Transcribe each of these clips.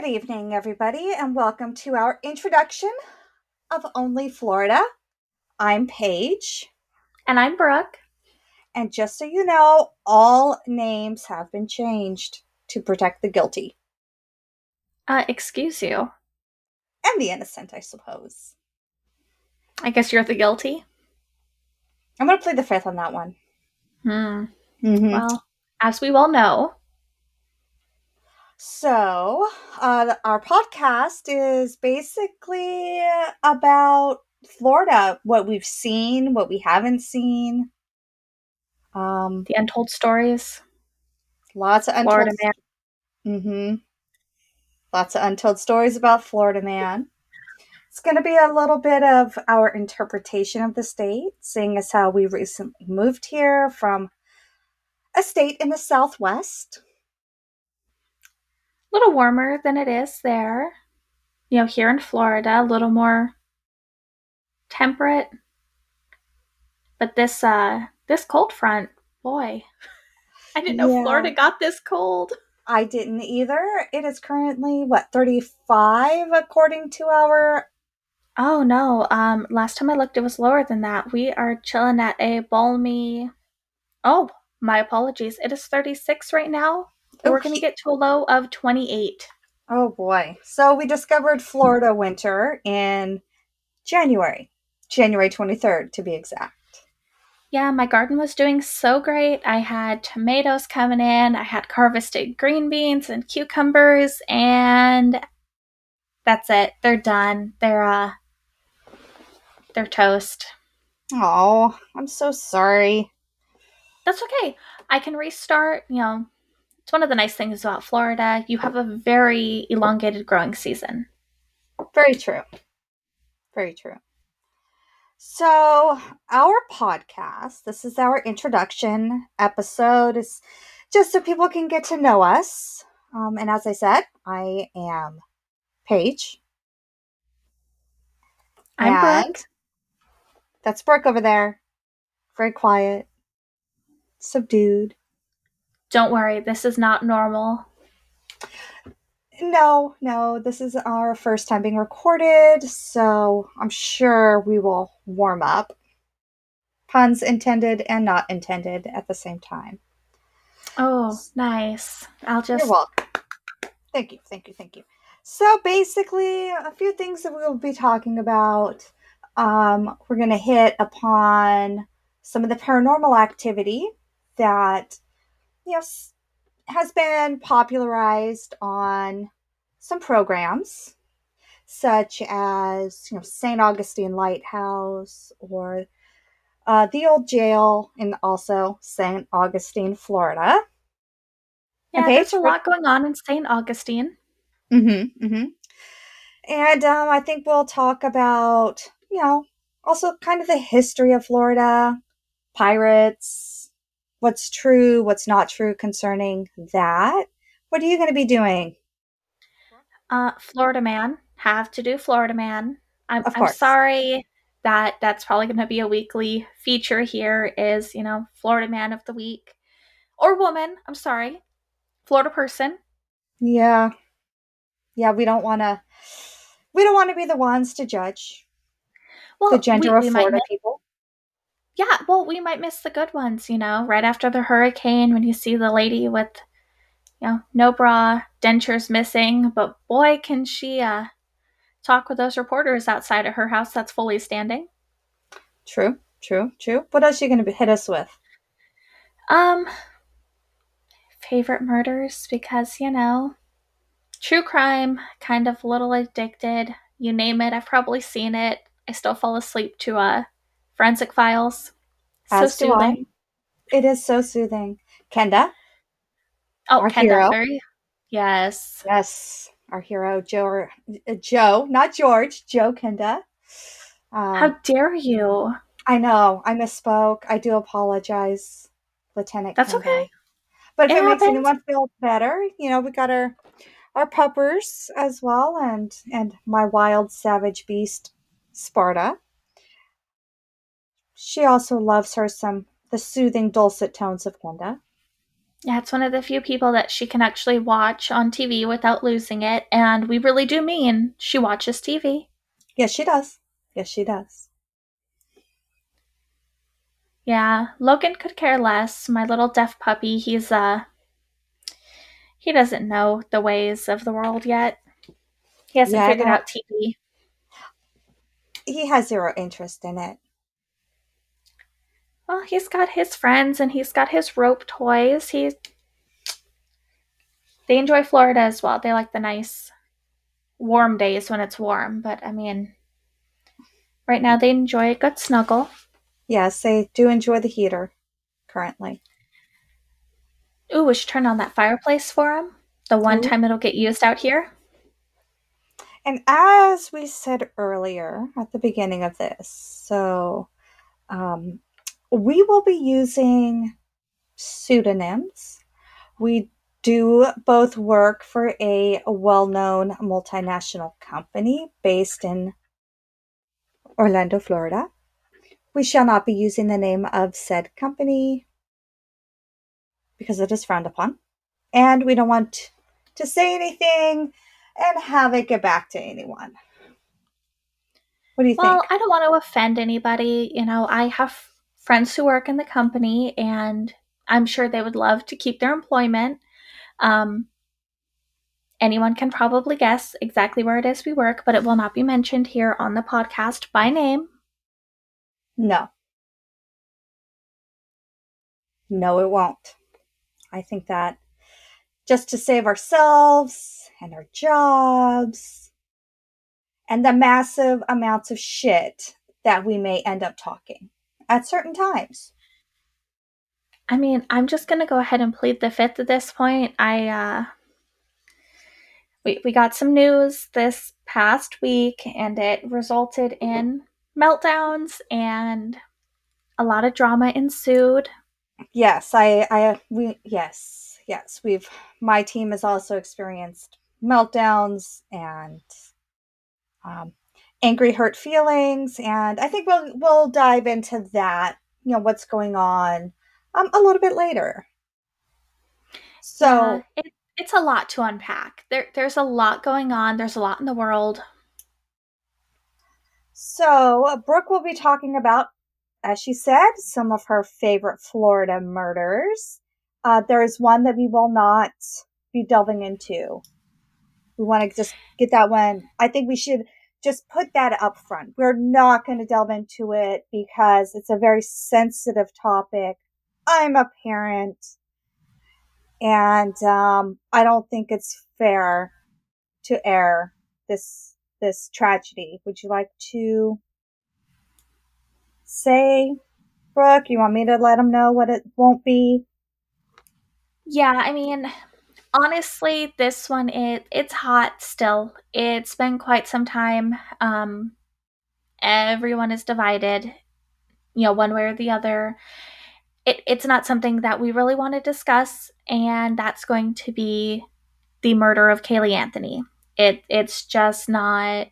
Good evening, everybody, and welcome to our introduction of Only Florida. I'm Paige, And I'm Brooke. and just so you know, all names have been changed to protect the guilty Uh, excuse you. and the innocent, I suppose. I guess you're the guilty. I'm going to play the fifth on that one. Hmm. Mhm. Well, as we well know, So, uh, our podcast is basically about Florida, what we've seen, what we haven't seen. Um, the untold stories. lots of untold Florida man. Mm-hmm. Lots of untold stories about Florida man. It's going to be a little bit of our interpretation of the state, seeing as how we recently moved here from a state in the Southwest. A little warmer than it is there. You know, here in Florida, a little more temperate. But this uh this cold front, boy. I didn't know Yeah. Florida got this cold. I didn't either. It is currently, what, 35 according to our. Oh no. Um last time I looked it was lower than that. We are chilling at a balmy Oh, my apologies. It is 36 right now. We're going to get to a low of 28. Oh boy. So we discovered Florida winter in January, January 23rd to be exact. Yeah, my garden was doing so great. I had tomatoes coming in, I had harvested green beans and cucumbers, and that's it. They're done. They're uh they're toast. Oh, I'm so sorry. That's okay. I can restart, you know. It's one of the nice things about Florida. You have a very elongated growing season. Very true. Very true. So, our podcast, this is our introduction episode, is just so people can get to know us. Um, and as I said, I am Paige. I'm Brooke. That's Brooke over there. Very quiet, subdued. Don't worry, this is not normal. No, no, this is our first time being recorded, so I'm sure we will warm up. Puns intended and not intended at the same time. Oh, nice. I'll just You're welcome. Thank you, thank you, thank you. So basically, a few things that we'll be talking about. Um, we're going to hit upon some of the paranormal activity that you know has been popularized on some programs, such as you know St. Augustine Lighthouse or uh, the old jail in also St. Augustine, Florida. Yeah, Okay, there's a lot going on in St. Augustine. Mm-hmm. Mm-hmm. And um, I think we'll talk about, you know, also kind of the history of Florida, pirates, what's true, what's not true concerning that. What are you going to be doing? Uh, Florida Man. Have to do Florida Man. I'm, I'm sorry that that's probably going to be a weekly feature here is, you know, Florida Man of the Week. Or woman. I'm sorry. Florida person. Yeah. Yeah, we don't want to. We don't want to be the ones to judge Well, the gender we, of Florida people. Yeah, well, we might miss the good ones, you know, right after the hurricane when you see the lady with, you know, no bra, dentures missing, but boy, can she uh, talk with those reporters outside of her house that's fully standing. True, true, true. What else are you going to hit us with? Um, favorite murders because you know, true crime, kind of a little addicted. You name it, I've probably seen it. I still fall asleep to uh, forensic files. So As I. soothing. It is so soothing. Kenda? Oh, Our Kenda, hero. very yes. Yes, our hero Joe, uh, Joe, not George, Joe Kenda. Um, How dare you? I know I misspoke. I do apologize, Lieutenant. That's Kenda. okay. But if It it, makes anyone feel better, you know, we got our our puppers as well, and and my wild savage beast, Sparta. She also loves her some the soothing dulcet tones of Kenda. Yeah, it's one of the few people that she can actually watch on TV without losing it. And we really do mean she watches TV. Yes, she does. Yes, she does. Yeah, Logan could care less. My little deaf puppy, he's uh he doesn't know the ways of the world yet. He hasn't Yeah, figured out TV. He has zero interest in it. Well, he's got his friends and he's got his rope toys. He They enjoy Florida as well. They like the nice warm days when it's warm, but I mean right now they enjoy a good snuggle. Yes, they do enjoy the heater currently. Ooh, we should turn on that fireplace for him. The one Ooh. time it'll get used out here. And as we said earlier at the beginning of this, so um, we will be using pseudonyms. We do both work for a well known multinational company based in Orlando, Florida. We shall not be using the name of said company because it is frowned upon. And we don't want to say anything and have it get back to anyone. What do you Well, think? Well, I don't want to offend anybody. You know, I have friends who work in the company, and I'm sure they would love to keep their employment. Um, anyone can probably guess exactly where it is we work, but it will not be mentioned here on the podcast by name. No. No, it won't. I think that just to save ourselves and our jobs and the massive amounts of shit that we may end up talking at certain times. I mean, I'm just gonna go ahead and plead the fifth at this point. I uh we we got some news this past week and it resulted in meltdowns and a lot of drama ensued. Yes, I, I, we, yes, yes, we've, my team has also experienced meltdowns and um, angry, hurt feelings, and I think we'll we'll dive into that. You know what's going on um, a little bit later. So Yeah, it, it's a lot to unpack. There there's a lot going on. There's a lot in the world. So, uh, Brooke will be talking about, as she said, some of her favorite Florida murders. Uh, there is one that we will not be delving into. We want to just get that one. I think we should just put that up front. We're not going to delve into it because it's a very sensitive topic. I'm a parent, and um, I don't think it's fair to air this this tragedy. Would you like to say, Brooke? You want me to let them know what it won't be? Yeah, I mean, honestly, this one it it's hot still. It's been quite some time. Um everyone is divided, you know, one way or the other. It it's not something that we really want to discuss and that's going to be the murder of Caylee Anthony. It it's just not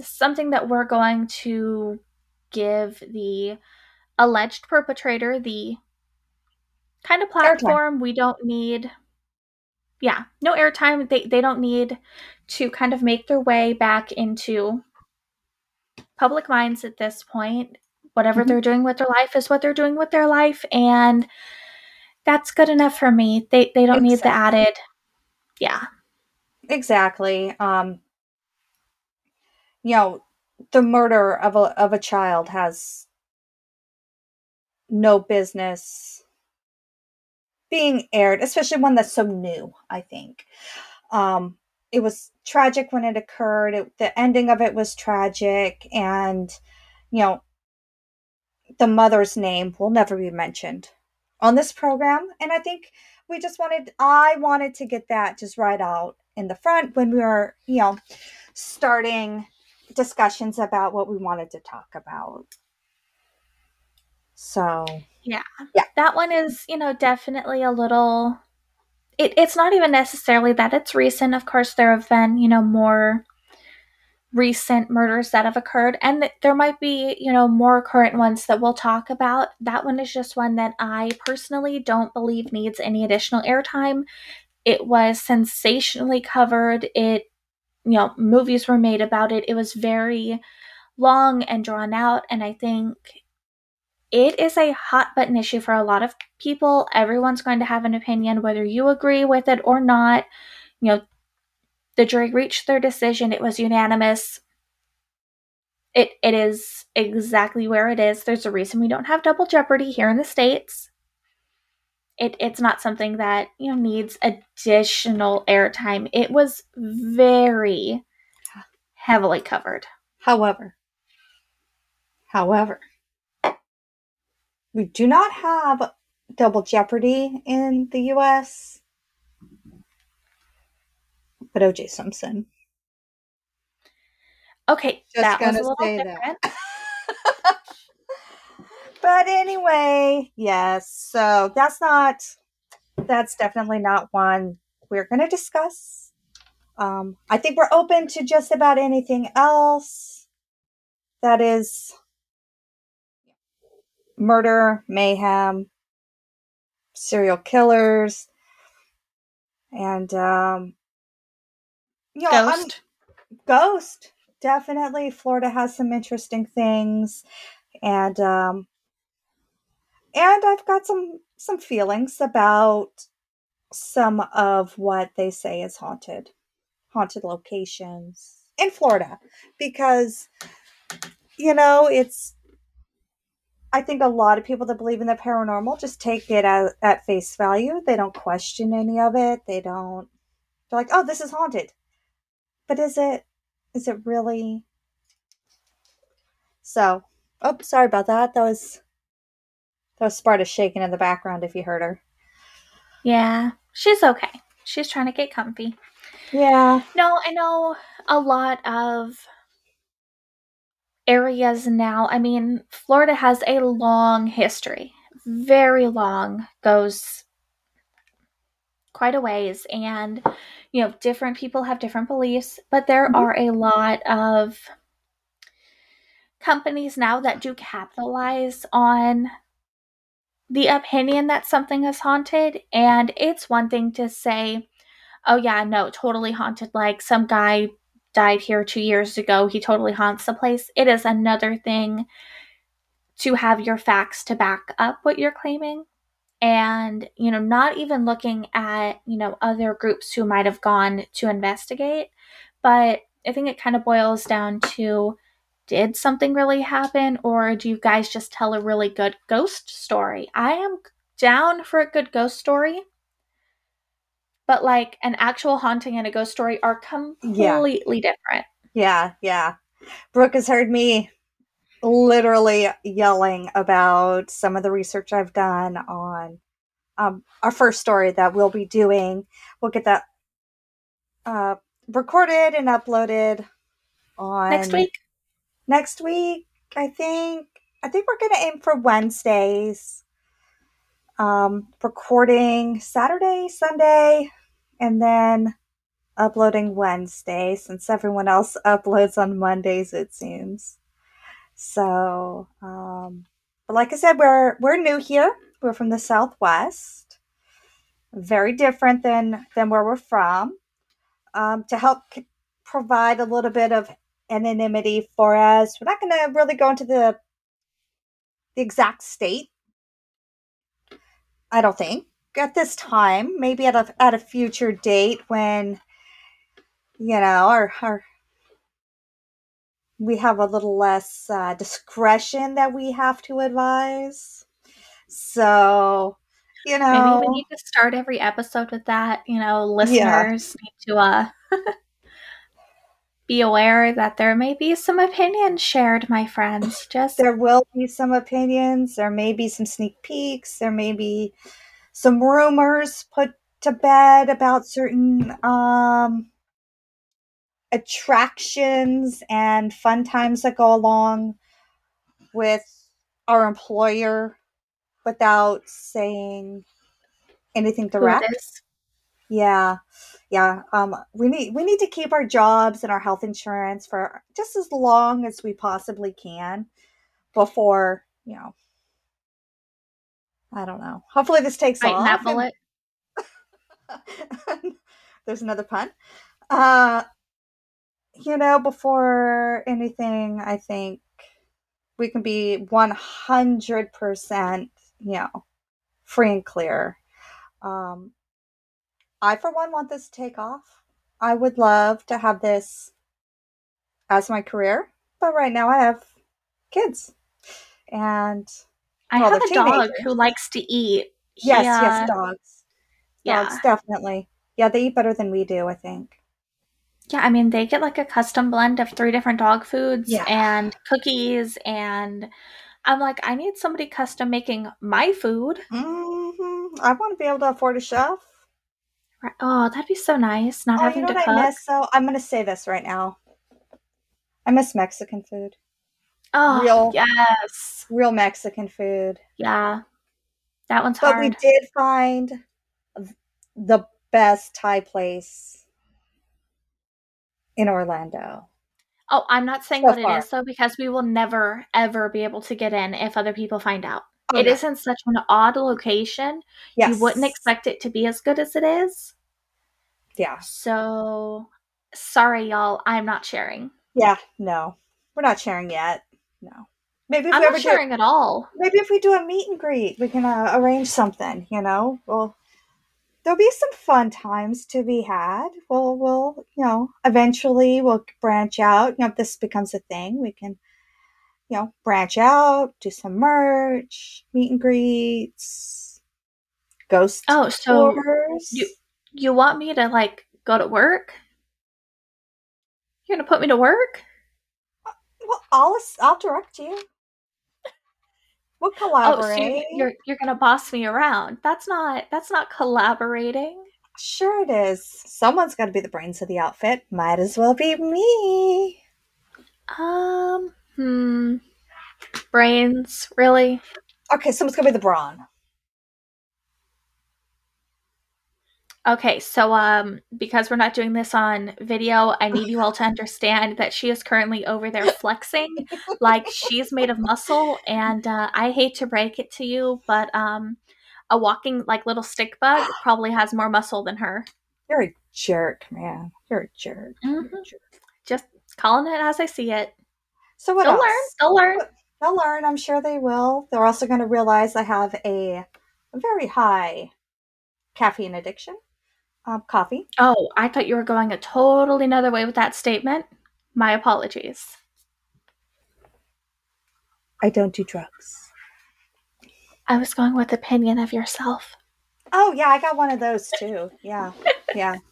something that we're going to give the alleged perpetrator the kind of platform we don't need yeah no airtime. They, they don't need to kind of make their way back into public minds at this point. Whatever Mhm. they're doing with their life is what they're doing with their life and that's good enough for me. They they don't need the added yeah. Exactly. Um, you know, the murder of a of a child has no business being aired, especially one that's so new. I think um, it was tragic when it occurred. It, the ending of it was tragic, and you know, the mother's name will never be mentioned on this program. And I think we just wanted, I wanted to get that just right out in the front when we were, you know, starting discussions about what we wanted to talk about. So, yeah, yeah, that one is you know definitely a little it, it's not even necessarily that it's recent. Of course there have been you know more recent murders that have occurred and there might be you know more current ones that we'll talk about. That one is just one that i personally don't believe needs any additional airtime. It was sensationally covered. It you know movies were made about it. It was very long and drawn out and i think it is a hot button issue for a lot of people everyone's going to have an opinion whether you agree with it or not you know the jury reached their decision. It was unanimous. It it is exactly where it is. There's a reason we don't have double jeopardy here in the states. It it's not something that, you know, needs additional airtime. It was very heavily covered. However, however, we do not have double jeopardy in the US but OJ Simpson. Okay, Just that was a little different. but anyway, yes. So that's not. That's definitely not one we're going to discuss. Um, I think we're open to just about anything else that is murder, mayhem, serial killers, and um, yeah, Ghost. I'm, Ghost. Definitely. Florida has some interesting things. And um and I've got some some feelings about some of what they say is haunted haunted locations in Florida because you know it's I think a lot of people that believe in the paranormal just take it at, at face value. They don't question any of it. They don't. They're like, "Oh, this is haunted." But is it is it really so oh sorry about that. That was that was Sparta shaking in the background if you heard her. Yeah. She's okay. She's trying to get comfy. Yeah. No, I know a lot of areas now. I mean, Florida has a long history. Very long. Goes quite a ways and you know different people have different beliefs but there mm-hmm. are a lot of companies now that do capitalize on the opinion that something is haunted and it's one thing to say oh yeah no totally haunted like some guy died here 2 years ago. He totally haunts the place. It is another thing to have your facts to back up what you're claiming. And you know not even looking at you know other groups who might have gone to investigate. But i think it kind of boils down to did something really happen? Or do you guys just tell a really good ghost story? I am down for a good ghost story but like an actual haunting and a ghost story are completely yeah. different yeah yeah brooke has heard me literally yelling about some of the research I've done on um, our first story that we'll be doing. We'll get that uh, recorded and uploaded on next week. Next week, I think. I think we're going to aim for Wednesdays. Um, recording Saturday, Sunday, and then uploading Wednesday since everyone else uploads on Mondays, it seems. So, um, but like I said, we're we're new here. We're from the Southwest, very different than than where we're from. Um, to help c- provide a little bit of anonymity for us, we're not going to really go into the the exact state. I don't think at this time. Maybe at a at a future date when you know our our we have a little less uh, discretion that we have to advise. So, you know, maybe we need to start every episode with that. You know, listeners yeah. need to uh, be aware that there may be some opinions shared, my friends. Just there will be some opinions. There may be some sneak peeks. There may be some rumors put to bed about certain um attractions and fun times that go along with our employer without saying anything direct. Yeah. Yeah. Um, we need we need to keep our jobs and our health insurance for just as long as we possibly can before, you know, I don't know. Hopefully this takes that off. bullet. and- There's another pun. Uh you know, before anything, I think we can be 100%, you know, free and clear. Um, I, for one, want this to take off. I would love to have this as my career, but right now I have kids. And I have a dog who likes to eat. Yes, uh, yes, dogs. yeah. Dogs, definitely. Yeah, they eat better than we do, I think. Yeah, I mean, they get like a custom blend of three different dog foods Yeah. and cookies. And I'm like, I need somebody custom making my food. hmm I want to be able to afford a chef. Right- Oh, that'd be so nice not Oh, you having know to what cook. I miss, though? I'm going to say this right now. I miss Mexican food. oh, real- yes. Real Mexican food. Yeah. That one's But we did find the best Thai place in Orlando. Oh, I'm not saying So what far. it is though, because we will never ever be able to get in if other people find out. Oh, It is in such an odd location. Yes. You wouldn't expect it to be as good as it is. Yeah. So sorry, y'all. I'm not sharing. Yeah. No, we're not sharing yet. No. Maybe if I'm we not ever do, sharing at all. maybe if we do a meet and greet, we can uh, arrange something. You know, well, there'll be some fun times to be had. We'll, we'll, you know, eventually we'll branch out. You know, if this becomes a thing, we can, you know, branch out, do some merch, meet and greets, ghost Oh, so tours. you- you want me to like go to work? You're gonna put me to work? well, I'll I'll direct you. We'll Oh, collaborate. so you- you're you're gonna boss me around. That's not that's not collaborating. Sure it is. Someone's got to be the brains of the outfit. Might as well be me. Um, hmm. Brains, really? Okay, someone's gonna be the brawn. Okay, so um because we're not doing this on video, I need you all to understand that she is currently over there flexing like she's made of muscle and uh, I hate to break it to you, but um a walking like little stick bug probably has more muscle than her. You're a jerk, man. You're a jerk. You're a Mhm. jerk. Just calling it as I see it. So what They'll else? learn. They'll learn. They'll learn. I'm sure they will. They're also going to realize I have a very high caffeine addiction. Um, coffee. Oh, I thought you were going a totally another way with that statement. My apologies. I don't do drugs. I was going with opinion of yourself. Oh yeah, I got one of those too. Yeah, yeah.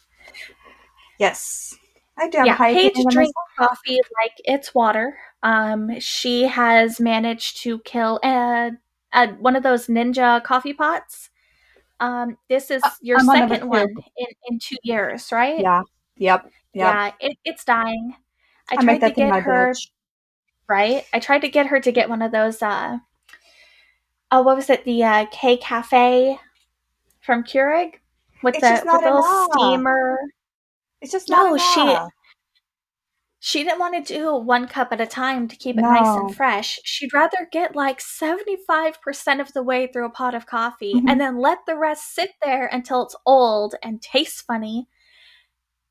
Yes, I do yeah, Paige drinks coffee like it's water. Um, she has managed to kill a, a one of those ninja coffee pots. Um, this is Uh, your I'm second one in, in two years, right? Yeah. Yep. Yep. Yeah, it, it's dying. I I tried to get her bitch. right. I tried to get her to get one of those. Uh, oh, what was it? The uh, K Cafe from Keurig with It's the with the little steamer. It's just not No, she-. She didn't want to do one cup at a time to keep it nice and fresh. She'd rather get like 75% of the way through a pot of coffee Mhm. and then let the rest sit there until it's old and tastes funny.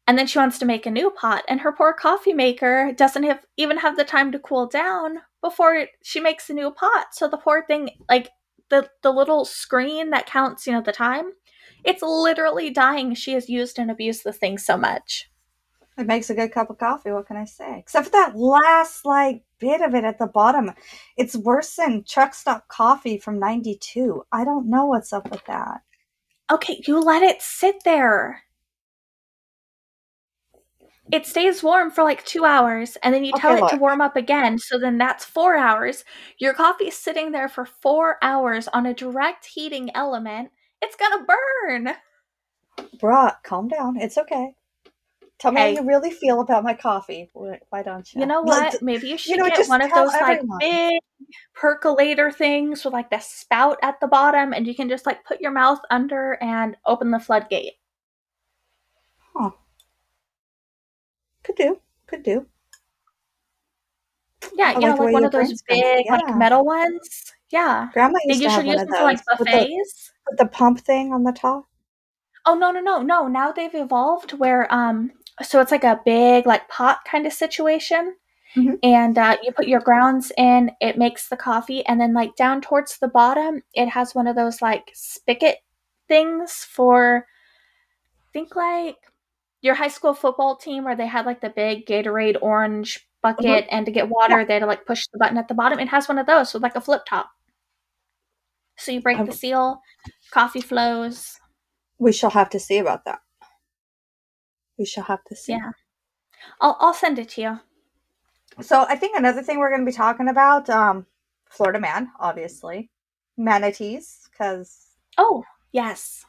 And then she wants to make a new pot, and her poor coffee maker doesn't have even have the time to cool down before she makes a new pot. So the poor thing, like the the little screen that counts, you know, the time, it's literally dying. She has used and abused the thing so much. It makes a good cup of coffee. What can I say? Except for that last like bit of it at the bottom. It's worse than truck stop coffee from '92. I don't know what's up with that. Okay, you let it sit there. It stays warm for like two hours, and then you tell Okay, it to warm up again. So then that's four hours. Your coffee is sitting there for four hours on a direct heating element. It's gonna burn. Brock, calm down. It's okay. Tell hey. me how you really feel about my coffee. Why don't you? You know what? Maybe you should you know, get one of those everyone. like big percolator things with like the spout at the bottom, and you can just like put your mouth under and open the floodgate. Huh. Could do. Could do. Yeah, I you like know, like one of those big, yeah. like metal ones. Yeah, grandma. Used I think you should use them for like buffets with the pump thing on the top. Oh no no no no! Now they've evolved where um so it's like a big like pot kind of situation, Mhm. and uh, you put your grounds in. It makes the coffee, and then like down towards the bottom, it has one of those like spigot things for think like your high school football team where they had like the big Gatorade orange bucket, and to get water, they had to like push the button at the bottom. It has one of those with like a flip top. So you break I've- the seal, coffee flows. We shall have to see about that. We shall have to see. Yeah. I'll I'll send it to you. So I think another thing we're going to be talking about, um, Florida man, obviously, manatees, because Oh, yes.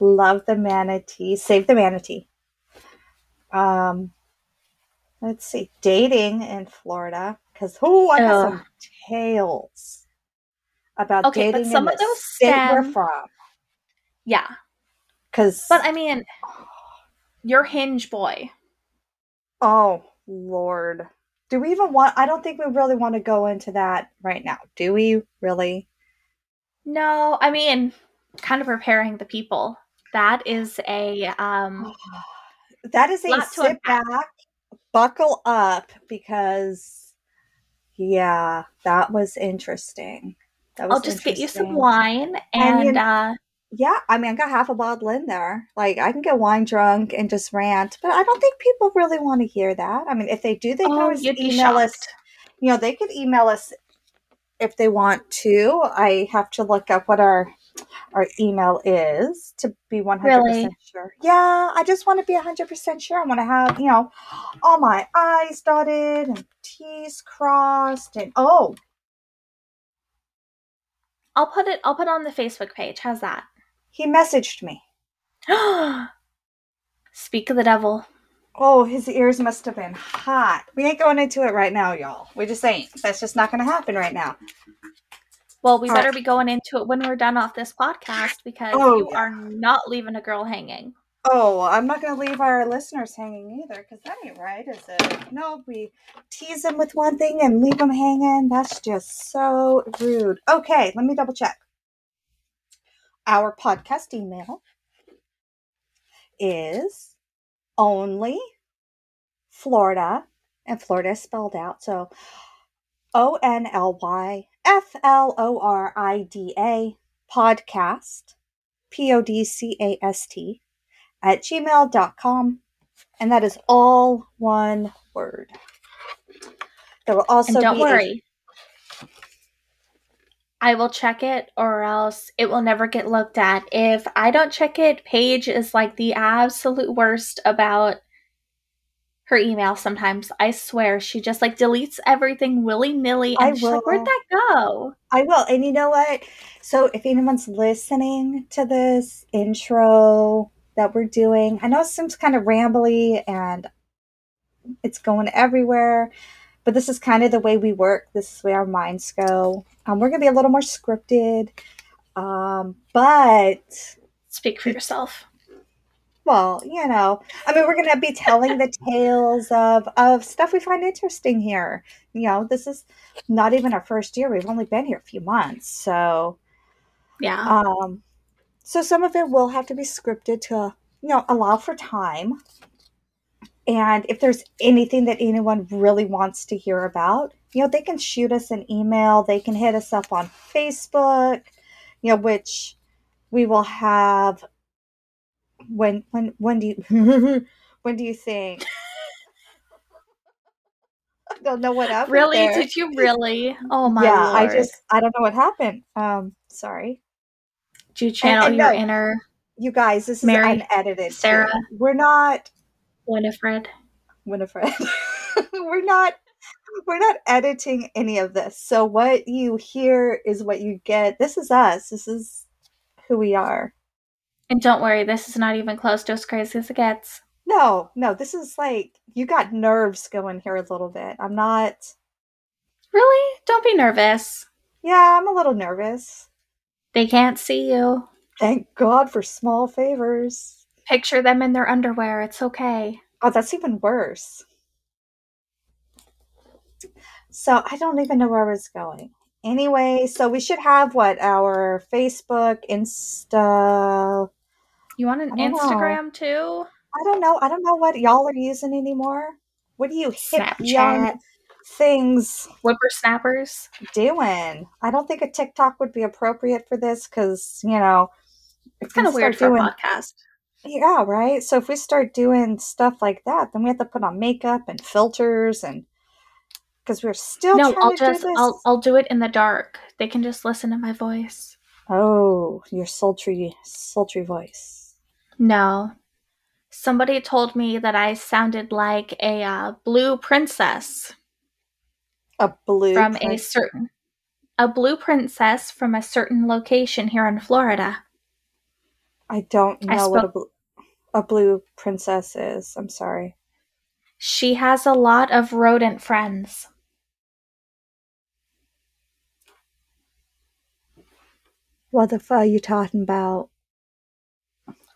love the manatee. Save the manatee. Um, let's see, dating in Florida, because oh, I got some tales about Okay, but dating some in of the those state we're from. Yeah. Because But I mean, your hinge boy. oh Lord, do we even want? I don't think we really want to go into that right now. Do we really? No, I mean, kind of preparing the people. That is a um That is a sit unpack. back, buckle up because yeah, that was interesting. That was I'll just get you some wine And you and kn- uh Yeah, I mean, I got half a bottle in there. Like, I can get wine drunk and just rant, but I don't think people really want to hear that. I mean, if they do, they can oh, always you'd email us. You know, they could email us if they want to. I have to look up what our our email is to be one hundred Really? percent sure. Yeah, I just want to be hundred percent sure. I want to have you know all my I's dotted and T's crossed, and oh, I'll put it I'll put it on the Facebook page. How's that? he messaged me. Speak of the devil. Oh, his ears must have been hot. We ain't going into it right now, y'all. We just ain't. That's just not going to happen right now. Well, we All better right. be going into it when we're done off this podcast because Oh, you yeah. are not leaving a girl hanging. Oh, I'm not going to leave our listeners hanging either, because that ain't right, is it? No, we tease them with one thing and leave them hanging. That's just so rude. Okay, let me double check. Our podcast email is only Florida, and Florida is spelled out. So O N L Y F L O R I D A podcast, P O D C A S T, at gmail.com. And that is all one word. There will also and don't be worry. I will check it or else it will never get looked at. If I don't check it, Paige is like the absolute worst about her email sometimes. I swear. She just like deletes everything willy nilly I and she's like, Where'd that go? I will. And you know what? So if anyone's listening to this intro that we're doing, I know it seems kind of rambly and it's going everywhere, but this is kind of the way we work. This is where our minds go. Um, we're going to be a little more scripted. Um, but, Speak for yourself. well, you know, I mean, we're going to be telling the tales of, of stuff we find interesting here. You know, this is not even our first year. We've only been here a few months. So, Yeah. Um, so some of it will have to be scripted to, you know, allow for time. And if there's anything that anyone really wants to hear about, you know, they can shoot us an email. They can hit us up on Facebook, you know, which we will have. When when when do you when do you think? I don't know what happened. really? there. Did you really? Oh my god. yeah, lord. I just I don't know what happened. Um, sorry. You channel and your no. inner You guys, this Mary, is unedited. Sarah. We're not Winifred? Winifred. we're not we're not editing any of this. So what you hear is what you get. This is us. This is who we are. And don't worry, this is not even close to as crazy as it gets. No, no, this is like you got nerves going here a little bit. I'm not Really? Don't be nervous. yeah, I'm a little nervous. They can't see you. Thank God for small favors. Picture them in their underwear. It's okay. Oh, that's even worse. So I don't even know where I was going. Anyway, so we should have what our Facebook, Insta. You want an I don't know. Instagram too? I don't know. I don't know what y'all are using anymore. What do you hip young Snapchat, things whippersnappers. doing? I don't think a TikTok would be appropriate for this because you know It's kind of weird for a podcast. Yeah, right. So if we start doing stuff like that, then we have to put on makeup and filters and because we're still No, trying I'll to just do this. I'll I'll do it in the dark. They can just listen to my voice. Oh, your sultry, sultry voice. No. Somebody told me that I sounded like a uh, blue princess A blue from a certain a blue princess from a certain location here in Florida. I don't I know what a blue, a blue princess is. I'm sorry. She has a lot of rodent friends. What the fuck are you talking about?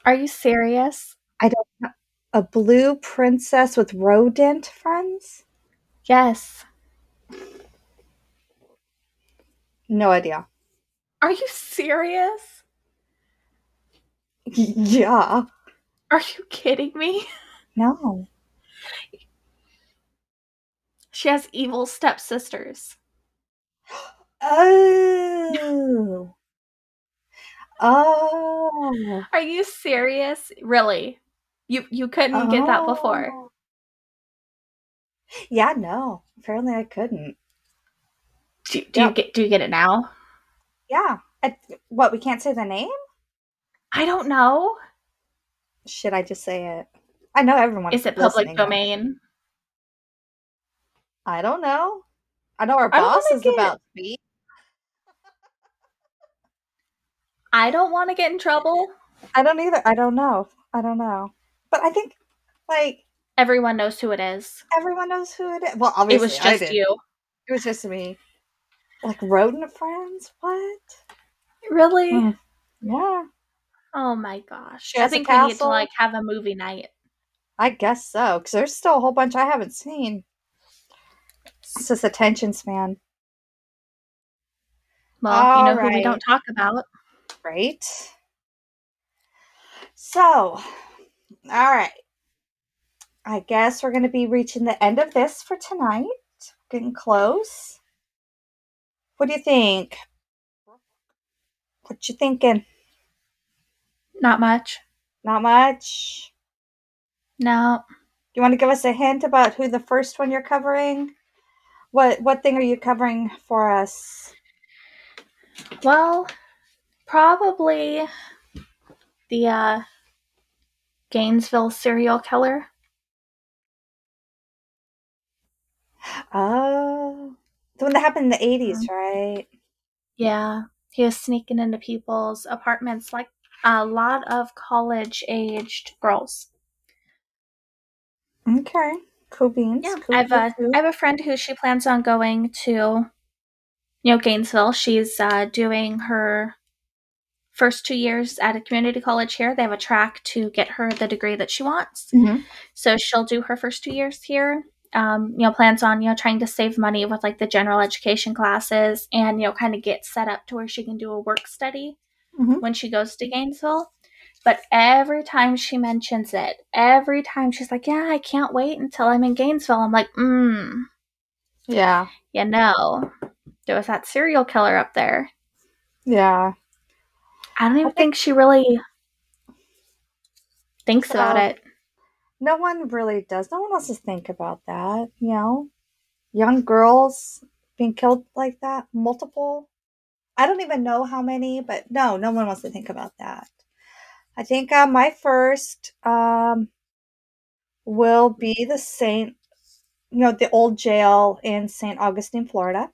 Are you serious? I don't. A blue princess with rodent friends? Yes. No idea. Are you serious? Yeah. Are you kidding me? No. She has evil stepsisters. Oh. Oh. Are you serious? Really? You you couldn't get that before. Oh. Yeah, no. Apparently I couldn't. Do, do you get do you get it now? Yeah. I, what, we can't say the name? I don't know. Should I just say it? I know everyone Is it public domain? I don't know. I know our I boss is get- about to be. I don't want to get in trouble. I don't either. I don't know. I don't know. But I think like Everyone knows who it is. everyone knows who it is. Well, obviously, It was I just did. you. It was just me. Like rodent friends? What? Really? Hmm. Yeah, Oh my gosh. She I think we need to like have a movie night. I guess so. Because there's still a whole bunch I haven't seen. It's just attention span, Well, you know who we don't talk about. right? So, all right. I guess we're going to be reaching the end of this for tonight. Getting close. What do you think? What you thinking? Not much. Not much. No. You want to give us a hint about who the first one you're covering? What what thing are you covering for us? Well, probably the uh Gainesville serial killer. Oh, the one that happened in the 80s, right? Yeah. He was sneaking into people's apartments like a lot of college aged girls. Okay, cool beans. Yeah, cool, I have a cool. I have a friend who she plans on going to, you know, Gainesville. She's uh, doing her first two years at a community college here. They have a track to get her the degree that she wants. Mhm. So she'll do her first two years here. Um, you know, plans on you know trying to save money with like the general education classes and you know kind of get set up to where she can do a work study Mhm. when she goes to Gainesville. But every time she mentions it, every time she's like, "Yeah, I can't wait until I'm in Gainesville." I'm like, "Hmm." Yeah, You know, there was that serial killer up there. yeah. I don't even I think she really thinks about it. No one really does. No one wants to think about that, you know? Young girls being killed like that, multiple. I don't even know how many, but no, no one wants to think about that. I think uh, my first um, will be the Saint, you know, the old jail in St. Augustine, Florida.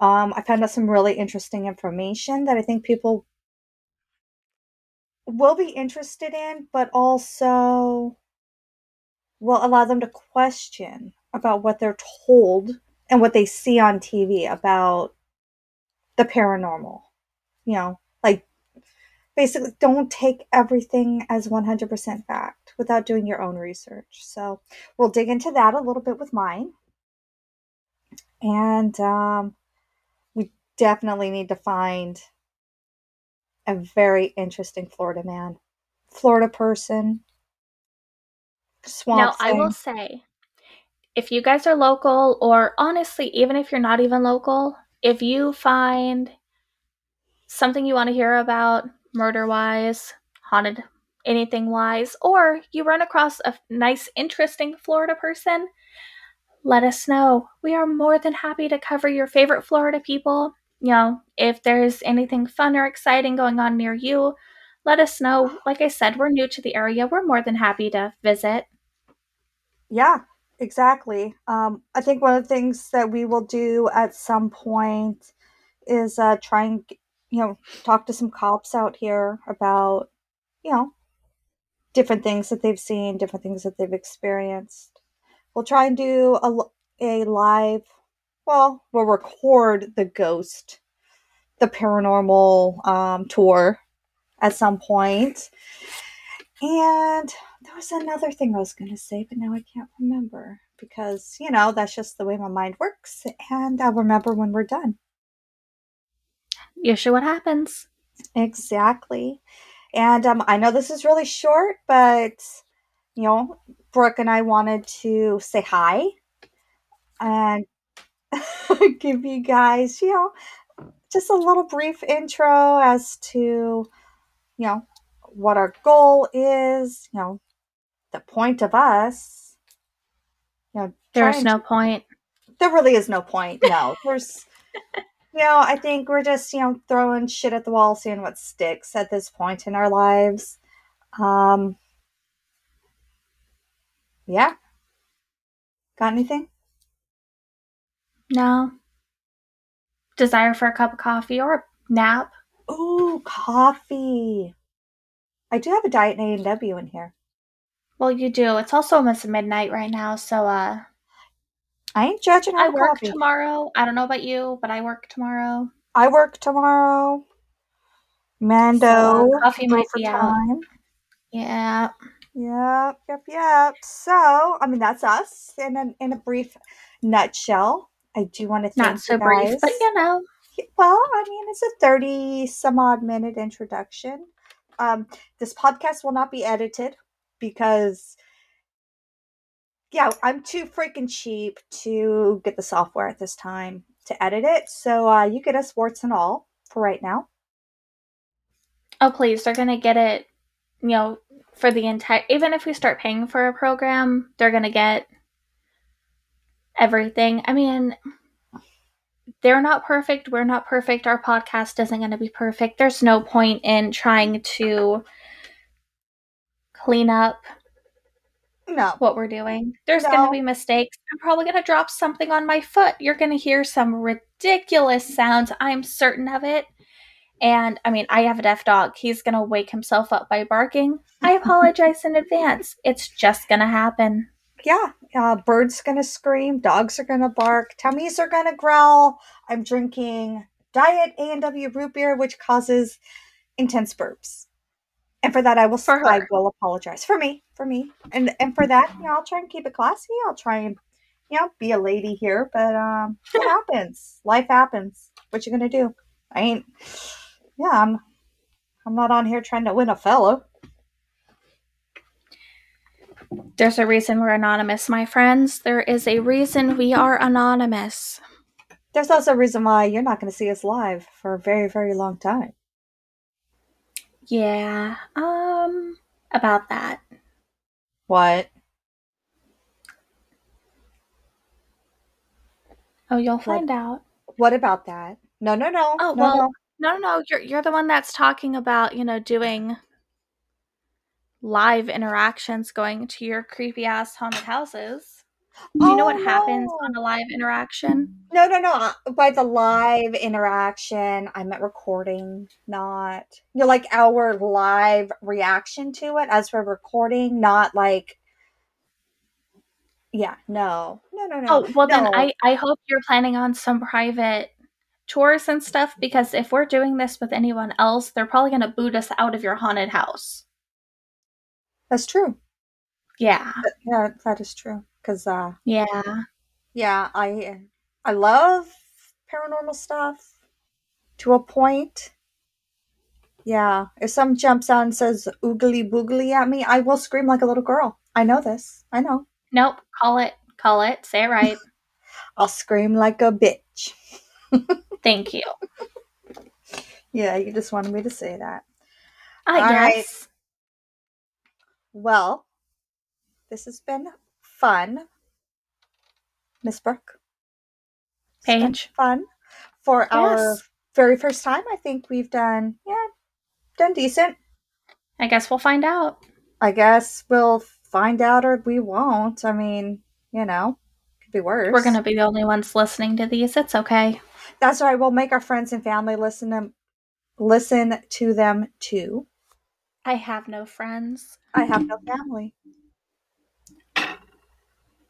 Um, I found out some really interesting information that I think people will be interested in, but also will allow them to question about what they're told and what they see on TV about the paranormal. You know, like basically don't take everything as 100% fact without doing your own research. So we'll dig into that a little bit with mine. And um, we definitely need to find a very interesting Florida man, Florida person. Swamp now, I will say, if you guys are local, or honestly, even if you're not even local, if you find something you want to hear about, murder wise, haunted, anything wise, or you run across a nice, interesting Florida person, let us know. We are more than happy to cover your favorite Florida people. You know, if there's anything fun or exciting going on near you, let us know. Like I said, we're new to the area. We're more than happy to visit. Yeah, exactly. Um, I think one of the things that we will do at some point is uh, try and you know talk to some cops out here about you know different things that they've seen, different things that they've experienced. We'll try and do a, a live. Well, we'll record the ghost, the paranormal um, tour at some. And there was another thing I was going to say, but now I can't remember because, you know, that's just the way my mind works. And I'll remember when we're done. You sure what happens. Exactly. And um, I know this is really short, but, you know, Brooke and I wanted to say hi and give you guys, you know, just a little brief intro as to, you know, what our goal is, you know, the point of us. You know, There's no to- point. there really is no point. No, there's, you know, I think we're just, you know, throwing shit at the wall, seeing what sticks at this point in our lives. Um, yeah. Got anything? No. Desire for a cup of coffee or a nap. Ooh, coffee. I do have a diet and A and W in here. Well, you do. It's also almost midnight right now, so uh I ain't judging I work coffee. tomorrow. I don't know about you, but I work tomorrow. I work tomorrow. Mando, So, uh, coffee might be out. overtime. Yeah. Yep, yep, yep. So, I mean, that's us in a, in a brief nutshell. I do want to thank Not so you brief, but you know. Well, I mean, it's a 30 some odd minute introduction. Um, this podcast will not be edited because, yeah, I'm too freaking cheap to get the software at this time to edit it. So, uh, you get us warts and all for right now. Oh please, they're gonna get it, you know, for the entire even if we start paying for a program, they're gonna get everything. I mean they're not perfect, we're not perfect, our podcast isn't gonna be perfect. There's no point in trying to clean up No. what we're doing. There's No. going to be mistakes. I'm probably going to drop something on my foot. You're going to hear some ridiculous sounds. I'm certain of it. And I mean, I have a deaf dog. He's going to wake himself up by barking. I apologize in advance. It's just going to happen. yeah, uh, birds gonna scream, dogs are gonna bark, tummies are gonna growl. I'm drinking diet A and W root beer, which causes intense burps, and for that I will For her. I will apologize for me, for me, and and for that you know I'll try and keep it classy. I'll try and you know be a lady here, but um, it happens. Life happens. What you gonna do? I ain't. Yeah, I'm. I'm not on here trying to win a fellow. There's a reason we're anonymous, my friends. There is a reason we are anonymous. There's also a reason why you're not going to see us live for a very, very long time. Yeah. Um about that. What? Oh, you'll find out. What about that? No, no, no. Oh, no, well, no. No, no, no. You're you're the one that's talking about, you know, doing live interactions going to your creepy ass haunted houses. Do you know Oh, what happens no. on a live interaction? No, no, no. uh, By the live interaction, I meant recording, not you know, like our live reaction to it as we're recording, not like. Yeah, no, no, no, no. Oh, well then. I I hope you're planning on some private tours and stuff because if we're doing this with anyone else, they're probably going to boot us out of your haunted house. That's true. Yeah. Yeah, that is true. Because, uh, Yeah. yeah, I, I love paranormal stuff to a point. Yeah, if some jumps out and says oogly boogly at me, I will scream like a little girl. I know this. I know. Nope. Call it. Call it. Say it right. I'll scream like a bitch. Thank you. Yeah, you just wanted me to say that. Uh, guess. yes. Well, this has been fun, Miss Brooke. Paige. fun for our very first time. I think we've done yeah, done decent. I guess we'll find out. I guess we'll find out or we won't. I mean, you know, could be worse. We're gonna be the only ones listening to these. It's okay. That's right. We'll make our friends and family listen them listen to them too. I have no friends. I have no family.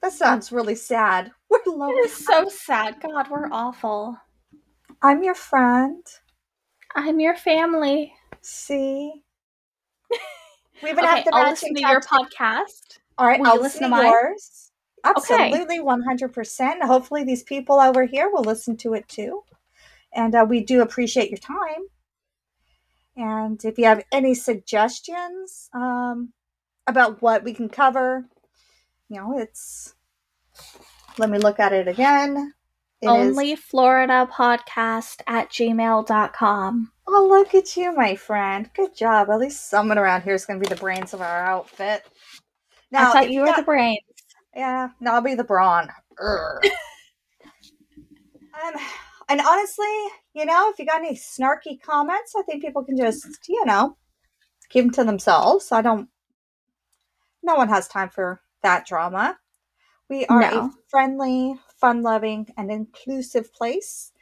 That sounds really sad. We're It is so sad. God, we're awful. I'm your friend. I'm your family. See? We even Okay, have the I'll matching listen to your podcast. All right, Will I'll listen listen to to mine? yours. Absolutely, 100%. Hopefully, these people over here will listen to it too. And uh, we do appreciate your time. And if you have any suggestions um, about what we can cover, you know, it's. Let me look at it again. It is- Only Florida podcast at gmail.com. Oh, look at you, my friend. Good job. At least someone around here is going to be the brains of our outfit. I thought you were got- the brain. Yeah, no, I'll be the brawn. Um, and honestly, you know, if you got any snarky comments, I think people can just, you know, keep them to themselves. I don't. No one has time for that drama. We are a friendly, fun-loving, and inclusive place.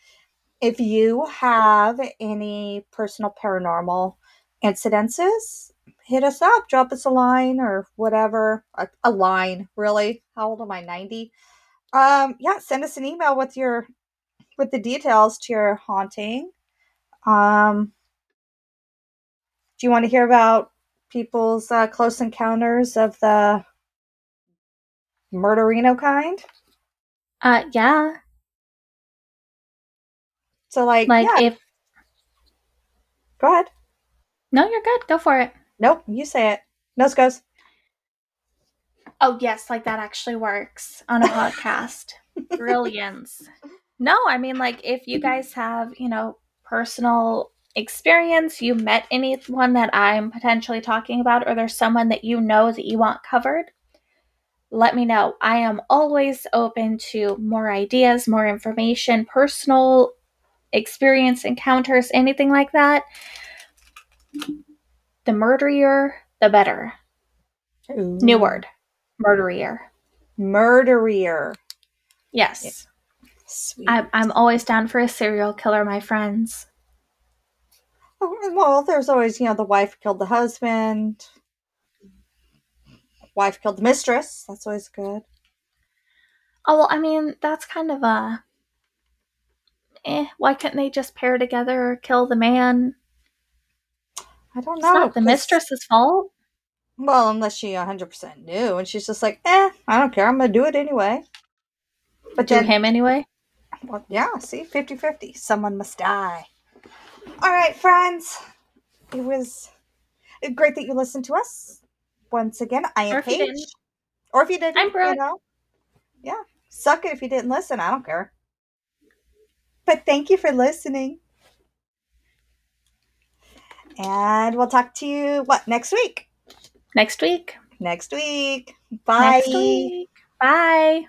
If you have any personal paranormal incidences, hit us up, drop us a line or whatever. A, a line, really. How old am I? 90? Um, yeah, send us an email with your with the details to your haunting. Um do you want to hear about people's uh, close encounters of the murderino kind? Uh, yeah. So like, Like yeah, if. go ahead. No, you're good. Go for it. Nope, you say it. Nose goes. Oh, yes. Like that actually works on a podcast. Brilliance. No, I mean, like if you guys have, you know, personal experience, you met anyone that I'm potentially talking about, or there's someone that you know that you want covered, let me know. I am always open to more ideas, more information, personal experience, encounters, anything like that. The murderier, the better. New word. Murderier. Murderier. Yes. Sweet. I'm, I'm always down for a serial killer, my friends. Oh, Well, there's always, you know, the wife killed the husband. Wife killed the mistress. That's always good. Oh, well, I mean, that's kind of a. Eh, why couldn't they just pair together or kill the man? I don't It's know. not the mistress's fault. Well, unless she 100% knew and she's just like, eh, I don't care. I'm going to do it anyway. But Do then, him anyway. well, yeah, see, 50 50. Someone must die. All right, friends. It was great that you listened to us. Once again, I am Or Paige. Or if you didn't, I'm Brooke. you know. Yeah. Suck it if you didn't listen. I don't care. But thank you for listening. And we'll talk to you, what, next week? Next week. Next week. Bye. Next week. Bye.